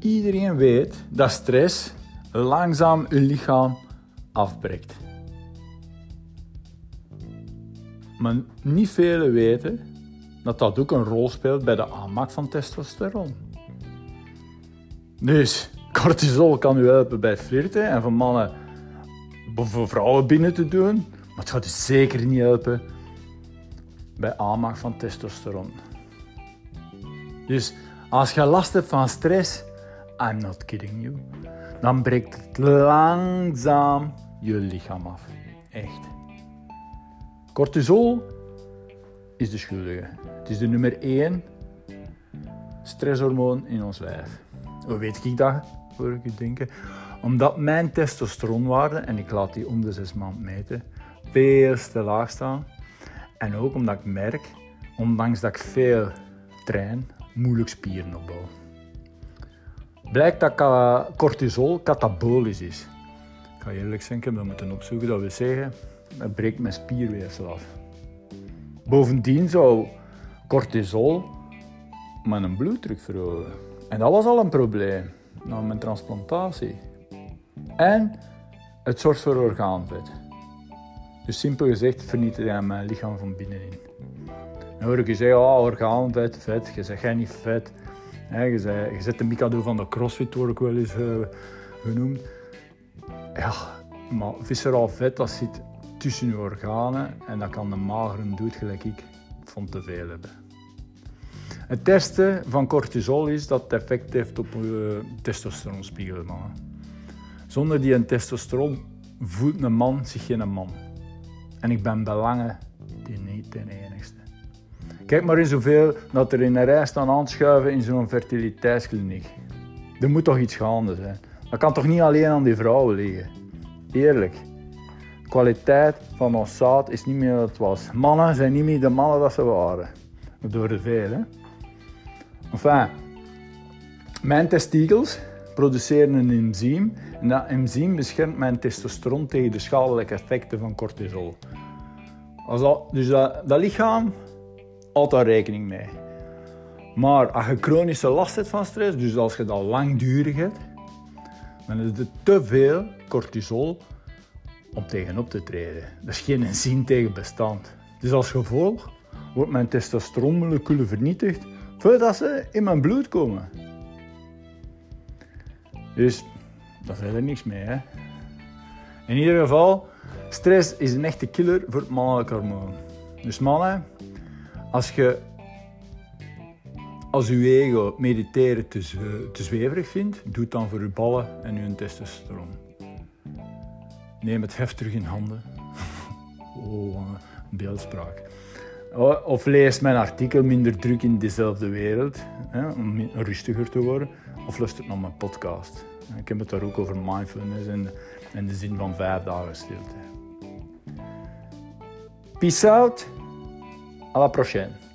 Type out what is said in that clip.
Iedereen weet dat stress langzaam je lichaam afbreekt. Maar niet velen weten dat dat ook een rol speelt bij de aanmaak van testosteron. Dus cortisol kan u helpen bij flirten en voor mannen voor vrouwen binnen te doen, maar het gaat u zeker niet helpen bij aanmaak van testosteron. Dus als je last hebt van stress, I'm not kidding you, dan breekt het langzaam je lichaam af. Echt. Cortisol is de schuldige. Het is de nummer 1 stresshormoon in ons lijf. Hoe weet ik dat? Hoor ik u denken. Omdat mijn testosteronwaarde, en ik laat die om de zes maanden meten, veel te laag staan. En ook omdat ik merk, ondanks dat ik veel train, moeilijk spieren opbouw. Blijkt dat cortisol katabolisch is. Ik ga eerlijk zijn, ik heb dat moeten opzoeken. Dat wil zeggen, het breekt mijn spierweefsel af. Bovendien zou cortisol mijn bloeddruk verhogen. En dat was al een probleem na mijn transplantatie. En het zorgt voor orgaanvet. Dus simpel gezegd vernietigt hij mijn lichaam van binnenin. Dan hoor ik je zeggen, oh, orgaanvet, vet, je zegt jij niet vet. Je, zet de Mikado van de CrossFit, word ik wel eens uh, genoemd. Ja, maar visceraal vet, dat zit tussen je organen en dat kan de magere doet gelijk ik van te veel hebben. Het testen van cortisol is dat het effect heeft op je testosteronspiegel. Zonder die testosteron voelt een man zich geen man. En ik ben belangen die niet enigste. Kijk maar eens hoeveel dat er in een rij staan aanschuiven in zo'n fertiliteitskliniek. Er moet toch iets gaande zijn. Dat kan toch niet alleen aan die vrouwen liggen. Eerlijk. De kwaliteit van ons zaad is niet meer wat het was. Mannen zijn niet meer de mannen dat ze waren. Door de veel, hè. Enfin, mijn testikels produceren een enzym en dat enzym beschermt mijn testosteron tegen de schadelijke effecten van cortisol. Als dus dat lichaam daar rekening mee. Maar als je chronische last hebt van stress, dus als je dat langdurig hebt, dan is het te veel cortisol om tegenop te treden. Dat is geen enzym tegen bestand. Dus als gevolg wordt mijn testosteronmoleculen vernietigd voordat ze in mijn bloed komen. Dus dat is er niks mee. Hè? In ieder geval, stress is een echte killer voor het mannelijk hormoon. Dus mannen, als je als uw ego mediteren te, te zweverig vindt, doe het dan voor uw ballen en uw testosteron. Neem het heft terug in handen. oh, beeldspraak. Of lees mijn artikel Minder druk in dezelfde wereld, hè, om rustiger te worden. Of luister naar mijn podcast. Ik heb het daar ook over mindfulness en, en de zin van vijf dagen stilte. Peace out. Alla prochaine.